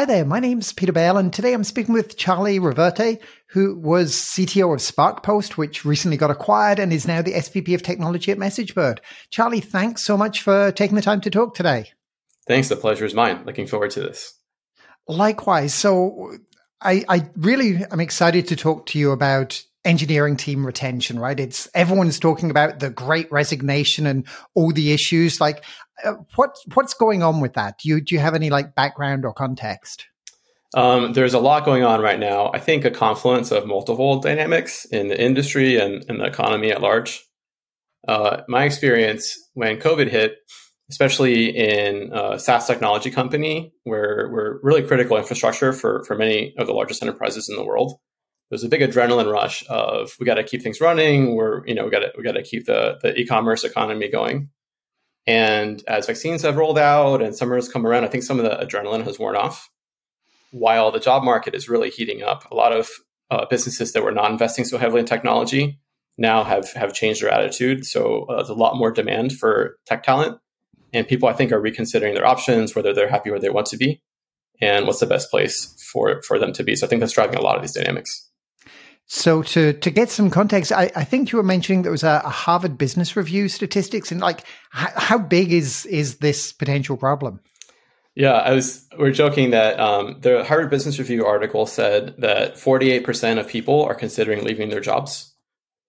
Hi there, my name's Peter Bell, and today I'm speaking with Charlie Reverte, who was CTO of SparkPost, which recently got acquired and is now the SVP of Technology at MessageBird. Charlie, thanks so much for taking the time to talk today. Thanks, the pleasure is mine. Looking forward to this. Likewise. So I, I really am excited to talk to you about engineering team retention, right? It's everyone's talking about the great resignation and all the issues. Like, uh, what what's going on with that? Do you do you have any like background or context? Um, there's a lot going on right now. I think a confluence of multiple dynamics in the industry and, the economy at large. Uh, my experience when COVID hit, especially in a SaaS technology company, where we're really critical infrastructure for, for many of the largest enterprises in the world, there's a big adrenaline rush of we got to keep things running. We're you know we got to we got to keep the the e-commerce economy going. And as vaccines have rolled out and summer has come around, I think some of the adrenaline has worn off. While the job market is really heating up, a lot of uh, businesses that were not investing so heavily in technology now have have changed their attitude. So uh, there's a lot more demand for tech talent, and people I think are reconsidering their options, whether they're happy where they want to be, and what's the best place for for them to be. So I think that's driving a lot of these dynamics. So to to get some context, I, I think you were mentioning there was a, a Harvard Business Review statistics, and like how, how, big is is this potential problem? Yeah, I was we're joking that um, the Harvard Business Review article said that 48 percent of people are considering leaving their jobs.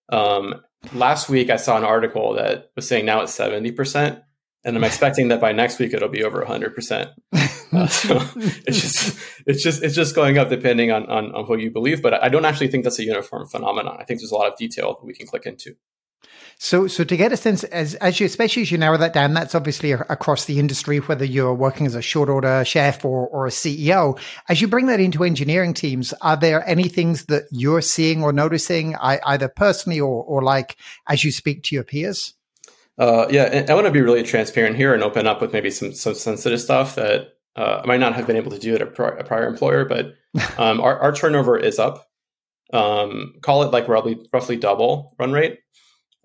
Um, last week, I saw an article that was saying now it's 70 percent, and I'm expecting that by next week it'll be over 100 percent. Uh, so it's just it's just it's just going up depending on, on on what you believe. But I don't actually think that's a uniform phenomenon. I think there's a lot of detail that we can click into. So, so to get a sense, as as you, especially as you narrow that down, that's obviously across the industry, whether you're working as a short order chef or or a CEO. As you bring that into engineering teams, are there any things that you're seeing or noticing, either personally or or like as you speak to your peers? Uh, yeah, I want to be really transparent here and open up with maybe some some sensitive stuff that uh, I might not have been able to do at a, pri- a prior employer, but um, our, our, turnover is up. Um, call it like roughly roughly double run rate.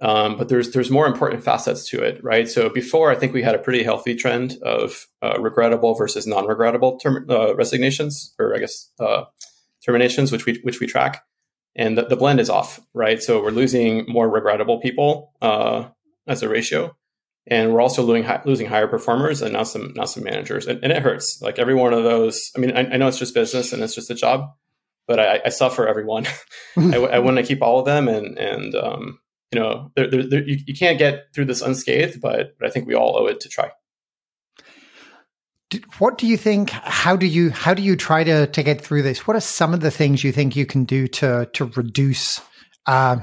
Um, but there's there's more important facets to it, right? So before, I think we had a pretty healthy trend of uh, regrettable versus non-regrettable term, uh, resignations, or I guess uh, terminations, which we which we track, and the, the, blend is off, right? So we're losing more regrettable people uh, as a ratio, and we're also losing losing higher performers and now some now some managers. And, and it hurts. Like every one of those i mean I, I, know it's just business and it's just a job but i, I suffer everyone I, I want to keep all of them and and um, you know they're, they're, you, you can't get through this unscathed but, but i think we all owe it to try. What do you think how do you how do you try to to get through this? What are some of the things you think you can do to to reduce uh,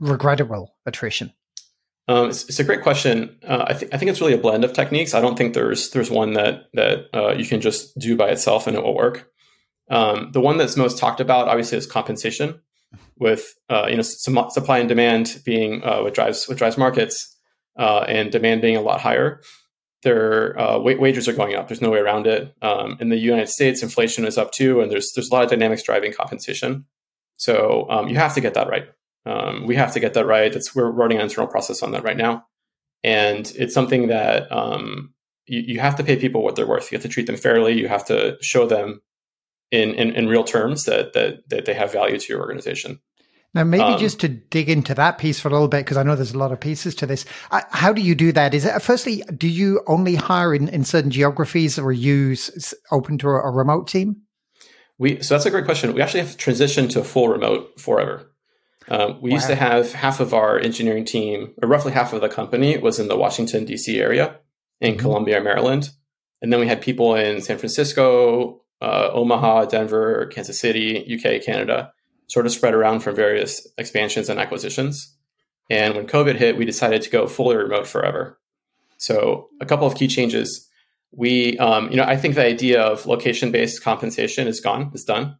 regrettable attrition um, it's, it's, a great question. Uh, I, th- I think it's really a blend of techniques. I don't think there's there's one that that uh, you can just do by itself and it will work. Um, the one that's most talked about, obviously, is compensation, with uh, you know some supply and demand being uh, what drives what drives markets, uh, and demand being a lot higher. Their uh, wages are going up. There's no way around it. Um, in the United States, inflation is up too, and there's there's a lot of dynamics driving compensation. So um, you have to get that right. Um, we have to get that right. That's we're running an internal process on that right now, and it's something that um, you, you, have to pay people what they're worth. You have to treat them fairly. You have to show them in in, in real terms that that that they have value to your organization. Now, maybe um, just to dig into that piece for a little bit, because I know there's a lot of pieces to this. Uh, how do you do that? Is it firstly, do you only hire in, in certain geographies, or use open to a, a remote team? We so that's a great question. We actually have to transition to full remote forever. Um, we wow. used to have half of our engineering team, or roughly half of the company, was in the Washington, D.C. area in mm-hmm. Columbia, Maryland. And then we had people in San Francisco, uh, Omaha, Denver, Kansas City, UK, Canada, sort of spread around from various expansions and acquisitions. And when COVID hit, we decided to go fully remote forever. So, a couple of key changes. We, um, you know, I think the idea of location based compensation is gone, is done.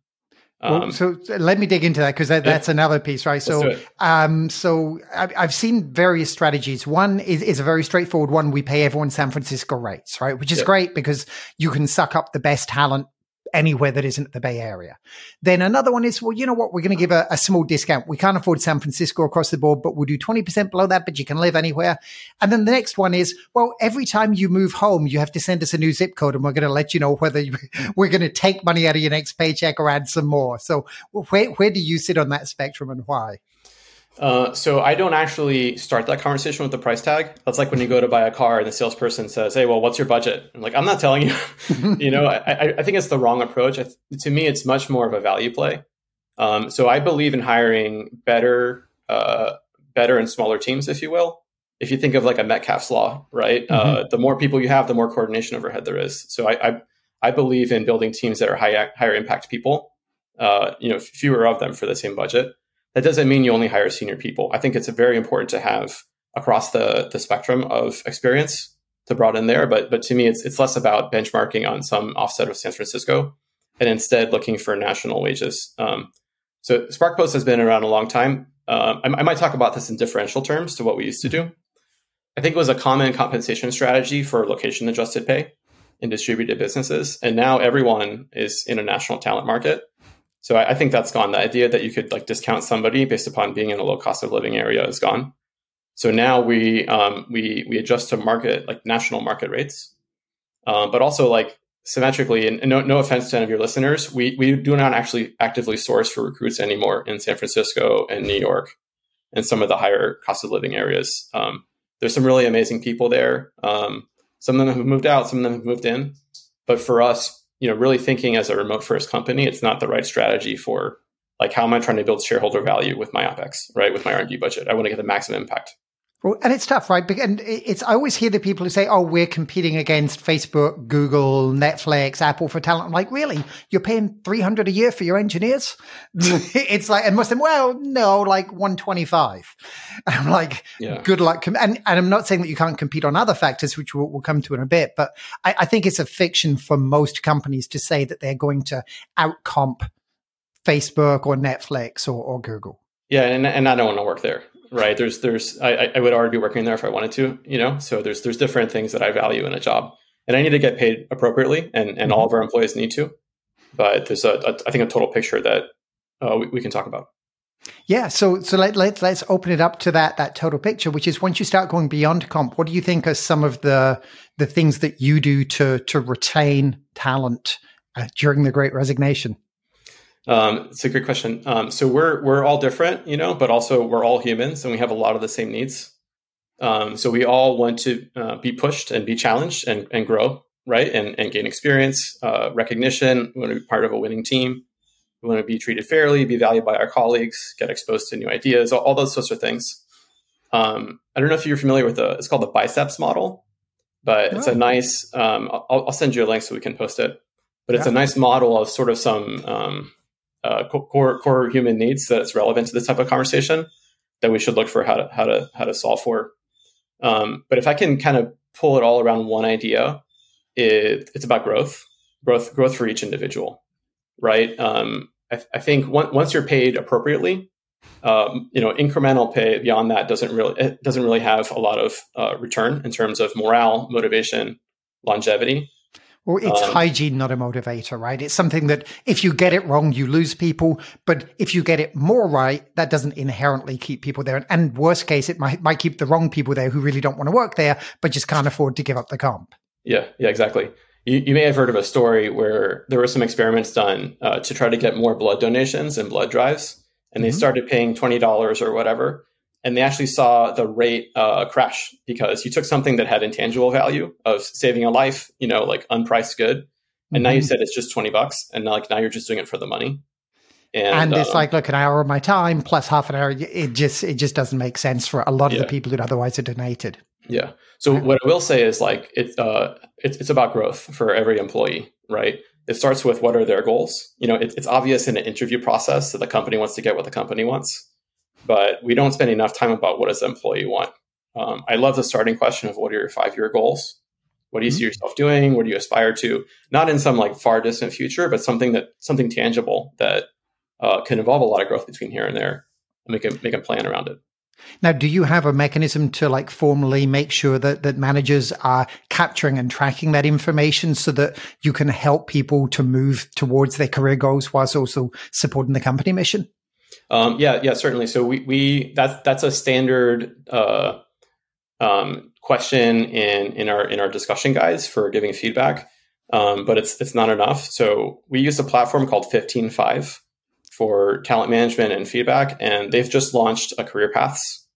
Um, well, so let me dig into that because that, that's yeah. another piece, right? So, um, so I've seen various strategies. One is, is a very straightforward one. We pay everyone San Francisco rates, right? Which is yeah. great because you can suck up the best talent anywhere that isn't the Bay Area. Then another one is, well, you know what? We're going to give a, a small discount. We can't afford San Francisco across the board, but we'll do 20% below that, but you can live anywhere. And then the next one is, well, every time you move home, you have to send us a new zip code and we're going to let you know whether you, we're going to take money out of your next paycheck or add some more. So where, where do you sit on that spectrum and why? Uh, so I don't actually start that conversation with the price tag. That's like when you go to buy a car and the salesperson says, "Hey, well, what's your budget?" I'm like, "I'm not telling you." you know, I, I, think it's the wrong approach. I, to me, it's much more of a value play. Um, so I believe in hiring better, uh, better and smaller teams, if you will. If you think of like a Metcalfe's law, right? Uh, mm-hmm. Uh, the more people you have, the more coordination overhead there is. So I, I, I believe in building teams that are high, higher impact people. Uh, you know, fewer of them for the same budget that doesn't mean you only hire senior people. I think it's very important to have across the, the spectrum of experience to broaden there. But but to me, it's it's less about benchmarking on some offset of San Francisco, and instead looking for national wages. Um, so SparkPost has been around a long time. Um, I, I, might talk about this in differential terms to what we used to do. I think it was a common compensation strategy for location adjusted pay in distributed businesses, and now everyone is in a national talent market. So I, I, think that's gone. The idea that you could like discount somebody based upon being in a low cost of living area is gone. So now we um, we we adjust to market like national market rates, um, but also like symmetrically. And, and no, no offense to any of your listeners, we we do not actually actively source for recruits anymore in San Francisco and New York and some of the higher cost of living areas. Um, there's some really amazing people there. Um, some of them have moved out, some of them have moved in. But for us, you know, really thinking as a remote first company, it's not the right strategy for like how am I trying to build shareholder value with my opex, right? With my R and D budget, I want to get the maximum impact. And it's tough, right? And it's I always hear the people who say, "Oh, we're competing against Facebook, Google, Netflix, Apple for talent." I'm like, really? You're paying three hundred a year for your engineers? it's like, and most of them, well, no, like one twenty five. I'm like, yeah. good luck. And and I'm not saying that you can't compete on other factors, which we'll, we'll come to in a bit, but I, I think it's a fiction for most companies to say that they're going to outcomp Facebook or Netflix or, or Google. Yeah, and and I don't want to work there right? There's there's I, I would already be working there if I wanted to, you know. So there's there's different things that I value in a job, and I need to get paid appropriately, and and mm-hmm. all of our employees need to. But there's a, a I think a total picture that uh, we, we can talk about. Yeah, so so let, let let's open it up to that that total picture, which is once you start going beyond comp, what do you think are some of the the things that you do to to retain talent uh, during the Great Resignation? Um, it's a great question. Um, so we're we're all different, you know, but also we're all humans, and we have a lot of the same needs. Um, so we all want to uh, be pushed and be challenged and, and grow, right, and, and gain experience, uh, recognition. We want to be part of a winning team. We want to be treated fairly, be valued by our colleagues, get exposed to new ideas, all, all those sorts of things. Um, I don't know if you're familiar with the. It's called the BICEPS model, but it's a oh. nice. Um, I'll, I'll, send you a link so we can post it. But it's yeah. a nice model of sort of some um, uh, core core human needs that's relevant to this type of conversation that we should look for how to how to how to solve for. Um, but if I can kind of pull it all around one idea, it, it's about growth, growth, growth for each individual, right? Um, I, I, think one, once you're paid appropriately, um, you know, incremental pay beyond that doesn't really it doesn't really have a lot of uh, return in terms of morale, motivation, longevity. Well, it's um, hygiene, not a motivator, right? It's something that if you get it wrong, you lose people. But if you get it more right, that doesn't inherently keep people there. And worst case, it might, might keep the wrong people there who really don't want to work there, but just can't afford to give up the comp. Yeah, yeah, exactly. You, you may have heard of a story where there were some experiments done uh, to try to get more blood donations and blood drives. And mm-hmm. they started paying $20 or whatever and they actually saw the rate uh, crash because you took something that had intangible value of saving a life, you know, like unpriced good, and mm-hmm. now you mm-hmm. said it's just twenty bucks, and now, like now you're just doing it for the money. And, and it's um, like, look, an hour of my time plus half an hour. It just it just doesn't make sense for a lot of yeah. the people who would otherwise are donated. Yeah. So what I will say is like it's uh it's it's about growth for every employee, right? It starts with what are their goals. You know, it, it's obvious in an interview process that the company wants to get what the company wants but we don't spend enough time about what does the employee want. Um, I love the starting question of what are your five year goals? What do you mm-hmm. see yourself doing? What do you aspire to? Not in some like far distant future, but something that something tangible that uh, can involve a lot of growth between here and there, and make a make a plan around it. Now, do you have a mechanism to like formally make sure that, that managers are capturing and tracking that information so that you can help people to move towards their career goals whilst also supporting the company mission? Um, yeah, yeah, certainly. So we, we that's that's a standard uh, um, question in in our in our discussion guides for giving feedback, um, but it's it's not enough. So we use a platform called Fifteen Five for talent management and feedback, and they've just launched a career paths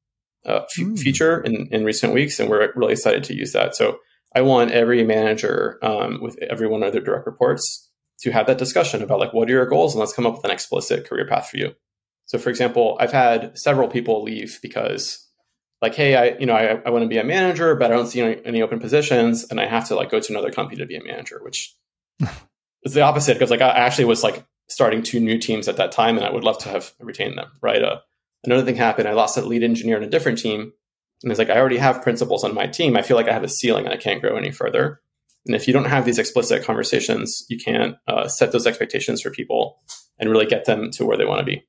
uh, f- mm. feature in in recent weeks, and we're really excited to use that. So I want every manager um, with every one of their direct reports to have that discussion about like what are your goals, and let's come up with an explicit career path for you. So, for example, I've had several people leave because, like, hey, I you know I, I want to be a manager, but I don't see any, any, open positions, and I have to like go to another company to be a manager, which is the opposite because like I actually was like starting two new teams at that time, and I would love to have retained them. Right. Uh, another thing happened. I lost a lead engineer in a different team, and it's like I already have principals on my team. I feel like I have a ceiling and I can't grow any further. And if you don't have these explicit conversations, you can't uh, set those expectations for people and really get them to where they want to be.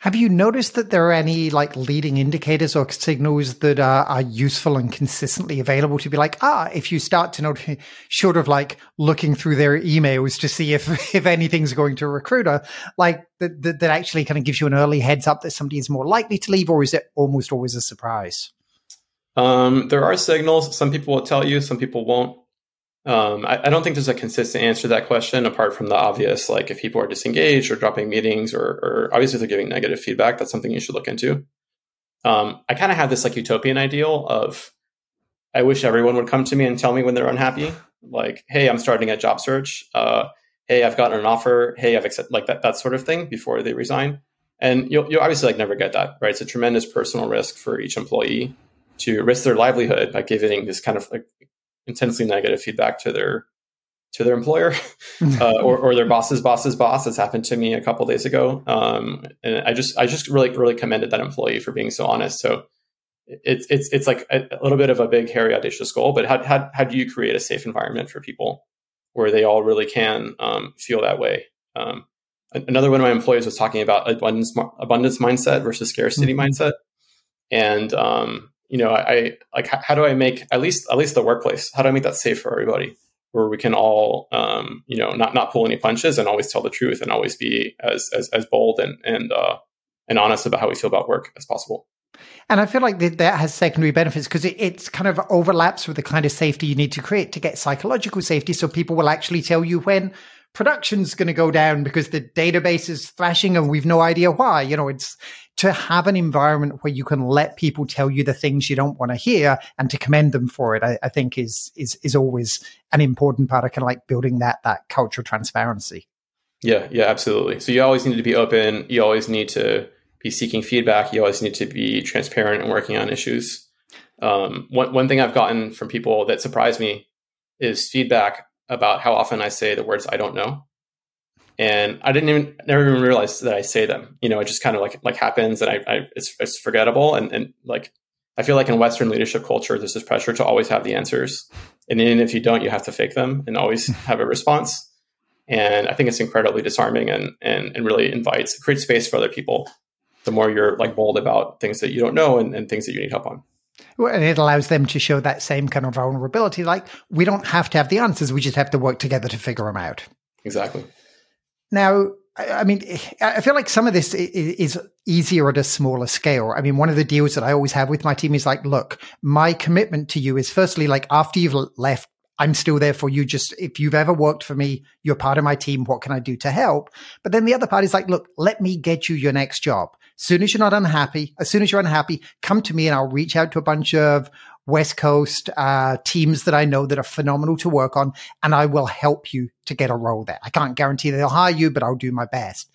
Have you noticed that there are any like leading indicators or signals that are, are useful and consistently available to be like, ah, if you start to notice, short of like looking through their emails to see if, if anything's going to a recruiter, like that, that, that actually kind of gives you an early heads up that somebody is more likely to leave, or is it almost always a surprise? Um, there are signals. Some people will tell you, some people won't. Um, I, I, don't think there's a consistent answer to that question apart from the obvious, like if people are disengaged or dropping meetings or, or obviously they're giving negative feedback, that's something you should look into. Um, I kind of have this like utopian ideal of I wish everyone would come to me and tell me when they're unhappy. Like, hey, I'm starting a job search. Uh, hey, I've gotten an offer. Hey, I've accepted like that, that sort of thing before they resign. And you'll, you'll obviously like never get that, right? It's a tremendous personal risk for each employee to risk their livelihood by giving this kind of like intensely negative feedback to their to their employer uh, or, or their boss's boss's boss. It's happened to me a couple days ago, um, and I just I just really really commended that employee for being so honest. So it's it's it's like a, a little bit of a big hairy audacious goal, but how how how do you create a safe environment for people where they all really can um, feel that way? Um, another one of my employees was talking about abundance abundance mindset versus scarcity mm-hmm. mindset, and um, you know, I like how do I make at least at least the workplace? How do I make that safe for everybody, where we can all, um, you know, not not pull any punches and always tell the truth and always be as as, as bold and and uh, and honest about how we feel about work as possible. And I feel like that, that has secondary benefits because it, it's kind of overlaps with the kind of safety you need to create to get psychological safety. So people will actually tell you when production's going to go down because the database is thrashing and we've no idea why. You know, it's to have an environment where you can let people tell you the things you don't want to hear and to commend them for it, I, I think is is is always an important part of kind of like building that that cultural transparency. Yeah, yeah, absolutely. So you always need to be open. You always need to be seeking feedback. You always need to be transparent and working on issues. Um, one one thing I've gotten from people that surprised me is feedback about how often I say the words "I don't know," and I didn't even never even realize that I say them. You know, it just kind of like like happens, and I, I it's it's forgettable, and and like I feel like in Western leadership culture, there's this pressure to always have the answers, and even if you don't, you have to fake them and always have a response. And I think it's incredibly disarming and and and really invites creates space for other people. The more you're like bold about things that you don't know and, and things that you need help on. And it allows them to show that same kind of vulnerability. Like, we don't have to have the answers. We just have to work together to figure them out. Exactly. Now, I mean, I feel like some of this is easier at a smaller scale. I mean, one of the deals that I always have with my team is like, look, my commitment to you is firstly, like, after you've left, I'm still there for you. Just if you've ever worked for me, you're part of my team. What can I do to help? But then the other part is like, look, let me get you your next job soon as you're not unhappy, as soon as you're unhappy, come to me and I'll reach out to a bunch of West Coast uh, teams that I know that are phenomenal to work on, and I will help you to get a role there. I can't guarantee they'll hire you, but I'll do my best.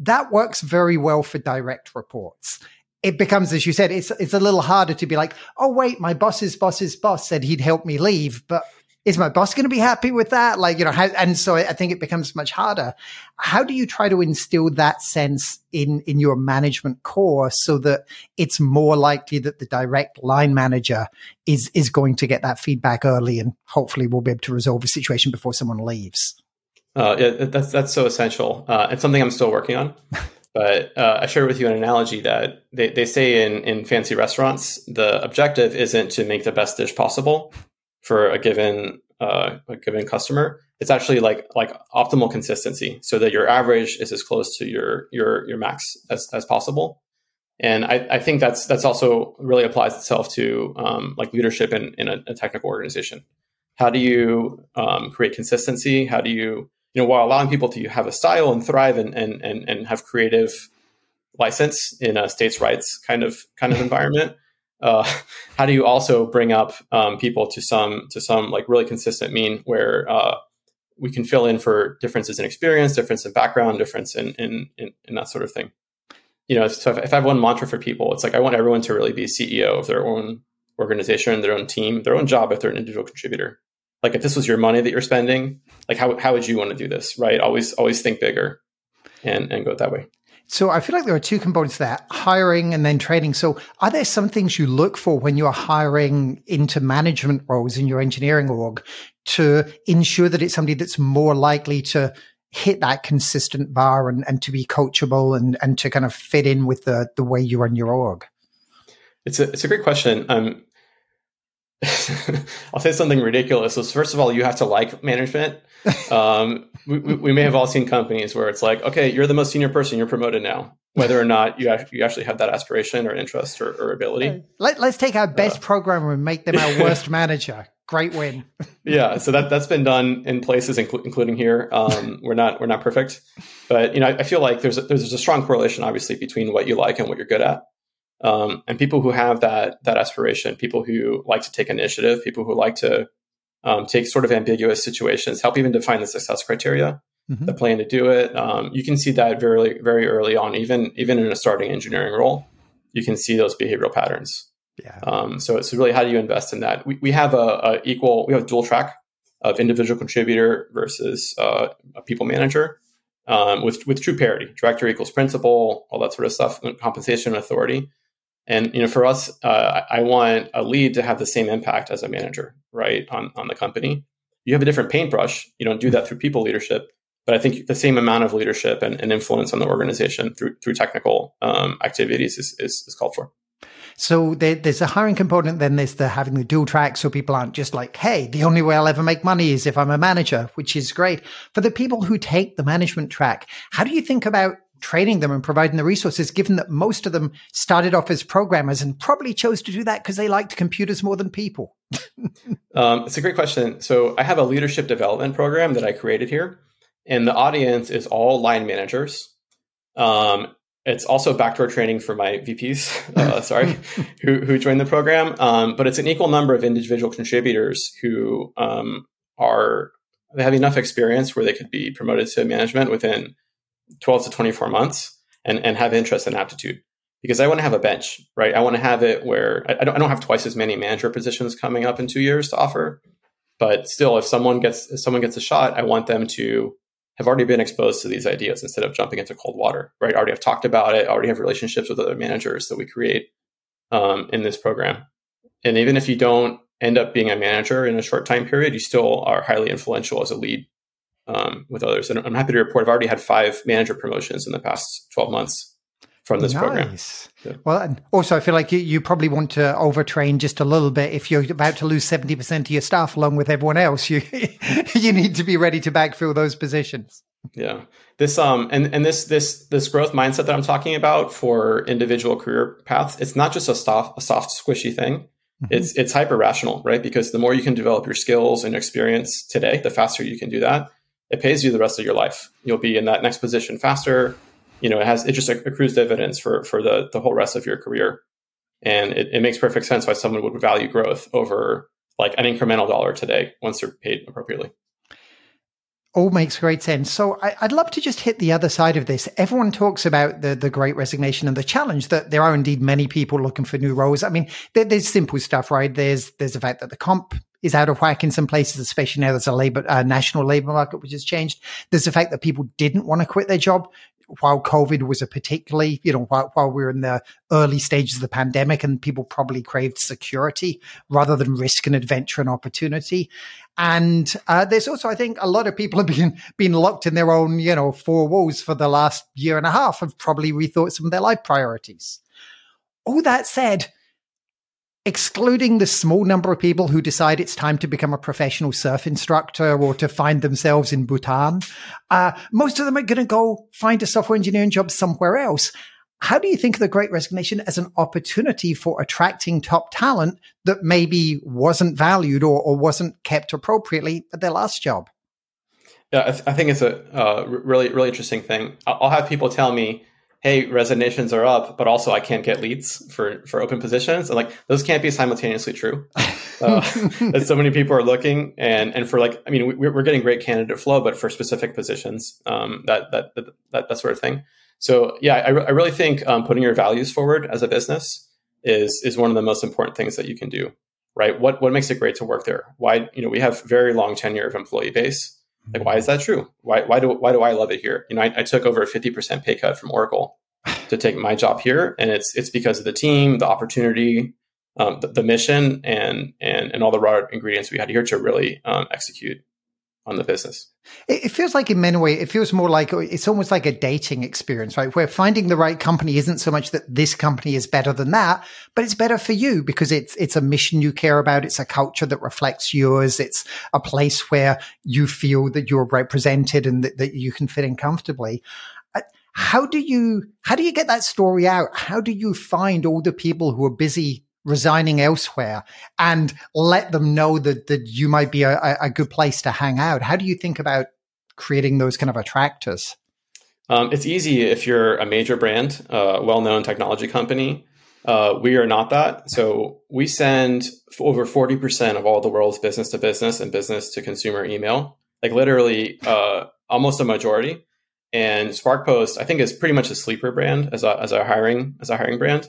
That works very well for direct reports. It becomes, as you said, it's it's a little harder to be like, oh wait, my boss's boss's boss said he'd help me leave, but is my boss going to be happy with that? Like, you know, how, and so I think it becomes much harder. How do you try to instill that sense in, in your management core so that it's more likely that the direct line manager is, is going to get that feedback early and hopefully we'll be able to resolve a situation before someone leaves? Uh, yeah, that's, that's so essential. Uh, it's something I'm still working on. But uh, I shared with you an analogy that they, they say in, in fancy restaurants, the objective isn't to make the best dish possible for a given uh, a given customer. It's actually like like optimal consistency, so that your average is as close to your your your max as, as possible. And I, I think that's that's also really applies itself to um, like leadership in, in a, a, technical organization. How do you um, create consistency? How do you you know while allowing people to have a style and thrive and and and, and have creative license in a states' rights kind of kind of environment? Uh, how do you also bring up um, people to some to some like really consistent mean where uh, we can fill in for differences in experience, difference in background, difference in in, in, in that sort of thing. You know, so if, if, I have one mantra for people, it's like I want everyone to really be CEO of their own organization, their own team, their own job if they're an individual contributor. Like if this was your money that you're spending, like how how would you want to do this? Right? Always always think bigger and and go that way. So I feel like there are two components there, hiring and then training. So are there some things you look for when you are hiring into management roles in your engineering org to ensure that it's somebody that's more likely to hit that consistent bar and, and to be coachable and, and to kind of fit in with the, the way you run your org? It's a, it's a great question. Um, I'll say something ridiculous. So first of all, you have to like management. Um, we, we, may have all seen companies where it's like, okay, you're the most senior person, you're promoted now, whether or not you actually, you actually have that aspiration or interest or, or ability. Let, us take our best uh, programmer and make them our worst manager. Great win. yeah, so that that's been done in places, including here. Um, we're not we're not perfect, but you know, I, I feel like there's a, there's a strong correlation, obviously, between what you like and what you're good at. Um, and people who have that that aspiration, people who like to take initiative, people who like to um, take sort of ambiguous situations, help even define the success criteria, mm-hmm. the plan to do it. Um, you can see that very very early on, even even in a starting engineering role, you can see those behavioral patterns. Yeah. Um, so it's really how do you invest in that? We, we have a, a, equal we have a dual track of individual contributor versus uh, a people manager. Um, with with true parity, director equals principal, all that sort of stuff, compensation authority. And you know, for us, uh, I want a lead to have the same impact as a manager, right, on on the company. You have a different paintbrush. You don't do that through people leadership, but I think the same amount of leadership and, and influence on the organization through through technical um, activities is, is, is called for. So there, there's a hiring component, then there's the having the dual track, so people aren't just like, "Hey, the only way I'll ever make money is if I'm a manager," which is great. For the people who take the management track, how do you think about training them and providing the resources, given that most of them started off as programmers and probably chose to do that because they liked computers more than people? um, it's a great question. So I have a leadership development program that I created here, and the audience is all line managers. Um, it's also backdoor training for my VPs, uh, sorry, who, who joined the program. Um, but it's an equal number of individual contributors who um, are they have enough experience where they could be promoted to management within 12 to 24 months and, and have interest and aptitude because I want to have a bench, right? I want to have it where I, don't, I don't have twice as many manager positions coming up in two years to offer. But still, if someone gets if someone gets a shot, I want them to have already been exposed to these ideas instead of jumping into cold water, right? Already have talked about it, already have relationships with other managers that we create um, in this program. And even if you don't end up being a manager in a short time period, you still are highly influential as a lead um, with others. And I'm happy to report I've already had five manager promotions in the past 12 months from this nice. program. So. Well, and also I feel like you, you probably want to overtrain just a little bit. If you're about to lose 70% of your staff along with everyone else, you, you need to be ready to backfill those positions. Yeah. This um and and this this this growth mindset that I'm talking about for individual career paths, it's not just a soft a soft squishy thing. Mm-hmm. It's it's hyper rational, right? Because the more you can develop your skills and experience today, the faster you can do that it pays you the rest of your life. You'll be in that next position faster. You know, it has it just accrues dividends for for the the whole rest of your career, and it, it makes perfect sense why someone would value growth over like an incremental dollar today once they're paid appropriately. All makes great sense. So I, would love to just hit the other side of this. Everyone talks about the the great resignation and the challenge that there are indeed many people looking for new roles. I mean, there, there's simple stuff, right? There's there's the fact that the comp is out of whack in some places, especially now there's a labor, national labor market which has changed. There's the fact that people didn't want to quit their job while COVID was a particularly, you know, while, while we are in the early stages of the pandemic and people probably craved security rather than risk and adventure and opportunity. And uh, there's also, I think, a lot of people have been been locked in their own, you know, four walls for the last year and a half. Have probably rethought some of their life priorities. All that said, excluding the small number of people who decide it's time to become a professional surf instructor or to find themselves in Bhutan, uh, most of them are going to go find a software engineering job somewhere else. How do you think of the great resignation as an opportunity for attracting top talent that maybe wasn't valued or, or wasn't kept appropriately at their last job? Yeah, I, th- I think it's a uh, really, really interesting thing. I'll have people tell me, hey, resignations are up, but also I can't get leads for for open positions. And like those can't be simultaneously true. Uh, so many people are looking, and and for like, I mean, we, are getting great candidate flow, but for specific positions, um, that, that that that that sort of thing. So yeah, I, I really think um, putting your values forward as a business is is one of the most important things that you can do. Right? What what makes it great to work there? Why you know we have very long tenure of employee base. Like, why is that true? Why, why do why do I love it here? You know, I, I took over a fifty percent pay cut from Oracle to take my job here, and it's it's because of the team, the opportunity, um, the, the, mission, and and and all the raw ingredients we had here to really um, execute on the business. It feels like in many ways, it feels more like it's almost like a dating experience, right? Where finding the right company isn't so much that this company is better than that, but it's better for you because it's, it's a mission you care about. It's a culture that reflects yours. It's a place where you feel that you're represented and that, that you can fit in comfortably. Uh, how do you, how do you get that story out? How do you find all the people who are busy resigning elsewhere and let them know that, that you might be a, a good place to hang out? How do you think about creating those kind of attractors? Um, it's easy if you're a major brand, a uh, well-known technology company. Uh, we are not that. So we send over 40% of all the world's business to business and business to consumer email, like literally uh, almost a majority. And SparkPost, I think, is pretty much a sleeper brand as a, as a hiring as a hiring brand.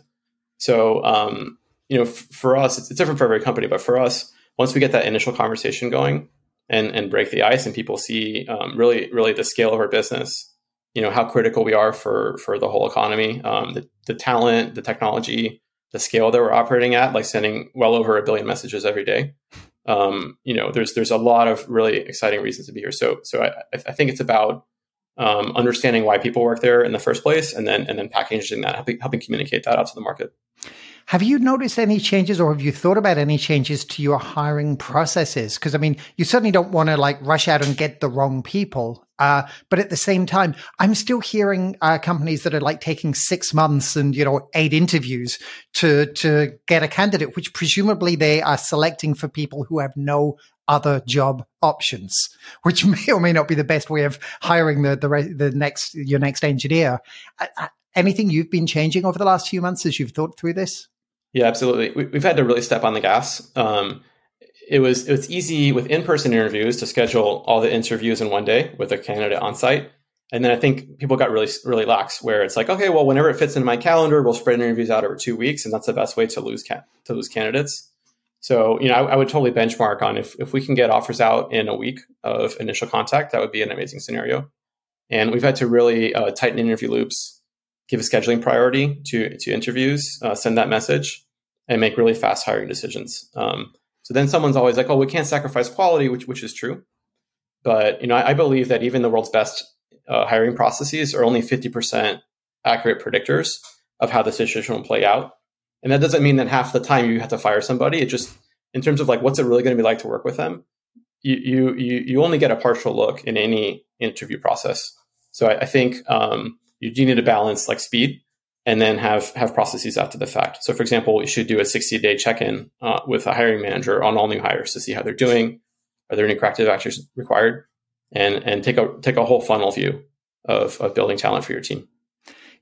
So um, you know, f- for us, it's, it's, different for every company, but for us, once we get that initial conversation going and, and break the ice and people see um, really, really the scale of our business, you know, how critical we are for, for the whole economy, um, the, the talent, the technology, the scale that we're operating at, like sending well over a billion messages every day. Um, you know, there's, there's a lot of really exciting reasons to be here. So, so I, I think it's about um, understanding why people work there in the first place, and then and then packaging that, helping, helping communicate that out to the market. Have you noticed any changes or have you thought about any changes to your hiring processes? Because I mean, you certainly don't want to like rush out and get the wrong people. Uh, but at the same time, I'm still hearing uh, companies that are like taking six months and you know eight interviews to to get a candidate, which presumably they are selecting for people who have no other job options, which may or may not be the best way of hiring the the, the next your next engineer. Uh, uh, anything you've been changing over the last few months as you've thought through this? Yeah, absolutely. We, have had to really step on the gas. Um, it was it's easy with in-person interviews to schedule all the interviews in one day with a candidate on site. And then I think people got really really lax where it's like, okay, well, whenever it fits into my calendar, we'll spread interviews out over two weeks, and that's the best way to lose ca- to lose candidates. So, you know, I, I, would totally benchmark on if if we can get offers out in a week of initial contact, that would be an amazing scenario. And we've had to really uh, tighten interview loops, give a scheduling priority to to interviews, uh, send that message, and make really fast hiring decisions. Um, so then someone's always like, "Oh, we can't sacrifice quality," which which is true. But you know, I, I believe that even the world's best uh, hiring processes are only fifty percent accurate predictors of how the situation will play out. And that doesn't mean that half the time you have to fire somebody. It just in terms of like what's it really going to be like to work with them. You you you only get a partial look in any interview process. So I, I think um, you do need to balance like speed and then have have processes after the fact. So, for example, you should do a 60 day check in uh, with a hiring manager on all new hires to see how they're doing. Are there any corrective actions required? And and take a take a whole funnel view of of building talent for your team.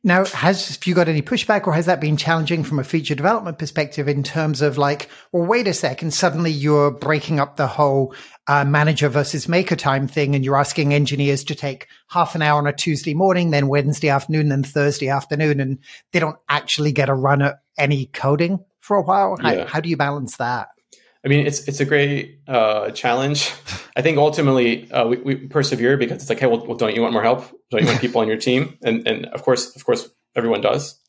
Now, has you got any pushback or has that been challenging from a feature development perspective in terms of like, well, wait a second, suddenly you're breaking up the whole uh, manager versus maker time thing and you're asking engineers to take half an hour on a Tuesday morning, then Wednesday afternoon, then Thursday afternoon, and they don't actually get a run at any coding for a while? How, yeah. how do you balance that? I mean, it's it's a great uh, challenge. I think ultimately uh, we, we, persevere because it's like, hey, well, well, don't you want more help? Don't you want people on your team? And and of course, of course, everyone does,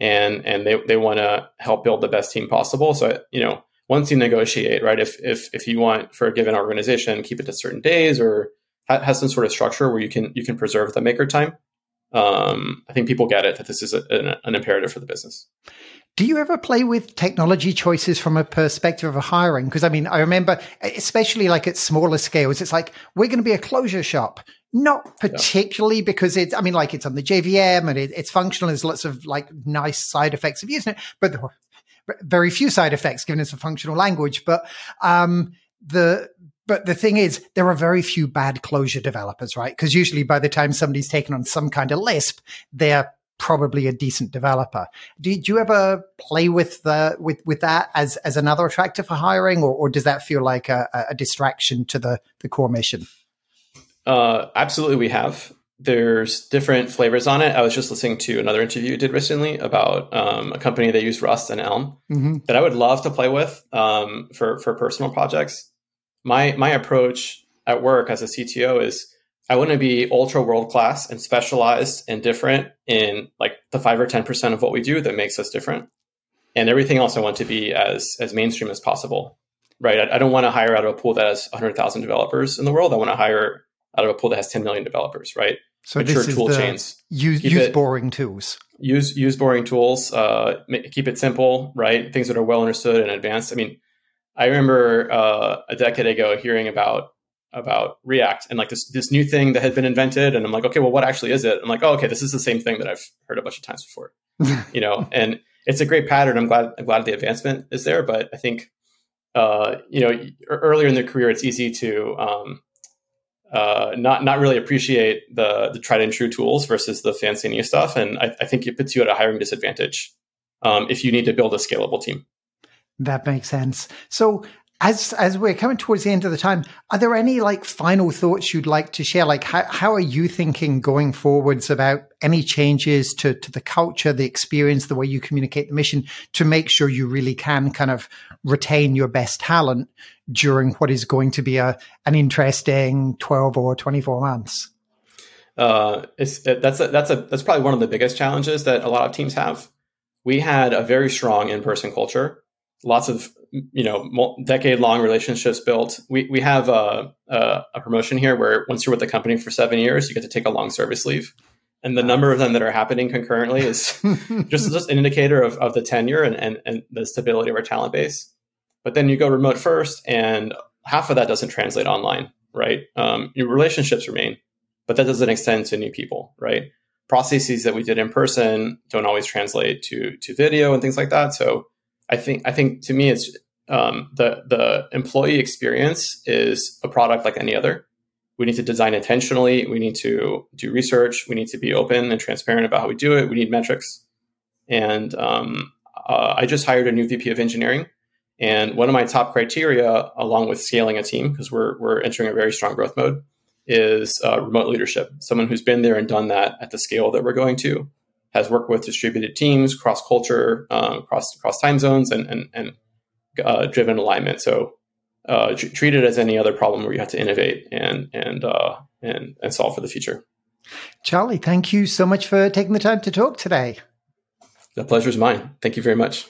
and and they they want to help build the best team possible. So you know, once you negotiate, right? If if if you want for a given organization, keep it to certain days or ha- has some sort of structure where you can you can preserve the maker time. Um, I think people get it that this is a, an, an imperative for the business. Do you ever play with technology choices from a perspective of hiring? Because I mean, I remember, especially like at smaller scales, it's like we're going to be a Clojure shop. Not particularly yeah. because it's, I mean, like it's on the JVM and it, it's functional. There's lots of like nice side effects of using it, but very few side effects given it's a functional language. But um, the but the thing is, there are very few bad Clojure developers, right? Because usually by the time somebody's taken on some kind of Lisp, they're probably a decent developer. Do you ever play with the with with that as as another attractor for hiring, or, or does that feel like a, a distraction to the the core mission? Uh, absolutely, we have. There's different flavors on it. I was just listening to another interview you did recently about um, a company that used Rust and Elm mm-hmm. that I would love to play with um, for for personal projects. My my approach at work as a CTO is I want to be ultra world class and specialized and different in like the five or 10% of what we do that makes us different. And everything else I want to be as, as mainstream as possible, right? I, I don't want to hire out of a pool that has 100,000 developers in the world. I want to hire out of a pool that has 10 million developers, right? So Mature this is tool the chains. Use, use it, boring tools. Use, use boring tools. Uh, keep it simple, right? Things that are well understood and advanced. I mean, I remember uh, a decade ago hearing about about React and like this this new thing that had been invented, and I'm like, okay, well, what actually is it? I'm like, oh, okay, this is the same thing that I've heard a bunch of times before, you know, and it's a great pattern. I'm glad I'm glad the advancement is there, but I think uh, you know earlier in their career, it's easy to um, uh, not not really appreciate the the tried and true tools versus the fancy new stuff, and I, I think it puts you at a hiring disadvantage um, if you need to build a scalable team. That makes sense. So as as we're coming towards the end of the time, are there any like final thoughts you'd like to share? Like how how are you thinking going forwards about any changes to to the culture, the experience, the way you communicate the mission to make sure you really can kind of retain your best talent during what is going to be a an interesting 12 or 24 months? Uh, it's that's a, that's a that's probably one of the biggest challenges that a lot of teams have. We had a very strong in-person culture lots of you know decade long relationships built. We we have a, a, a, promotion here where once you're with the company for seven years you get to take a long service leave. And the number of them that are happening concurrently is just, just an indicator of, of the tenure and, and, and the stability of our talent base. But then you go remote first and half of that doesn't translate online right? Um, your relationships remain but that doesn't extend to new people right? Processes that we did in person don't always translate to to video and things like that. So I think I think to me it's um, the the employee experience is a product like any other. We need to design intentionally. We need to do research. We need to be open and transparent about how we do it. We need metrics. And um, uh, I just hired a new VP of engineering. And one of my top criteria, along with scaling a team, because we're, we're entering a very strong growth mode, is uh, remote leadership. Someone who's been there and done that at the scale that we're going to, has worked with distributed teams, cross culture, um, cross cross time zones, and and, and uh, driven alignment. So uh, tr- treat it as any other problem where you have to innovate and and uh, and and solve for the future. Charlie, thank you so much for taking the time to talk today. The pleasure is mine. Thank you very much.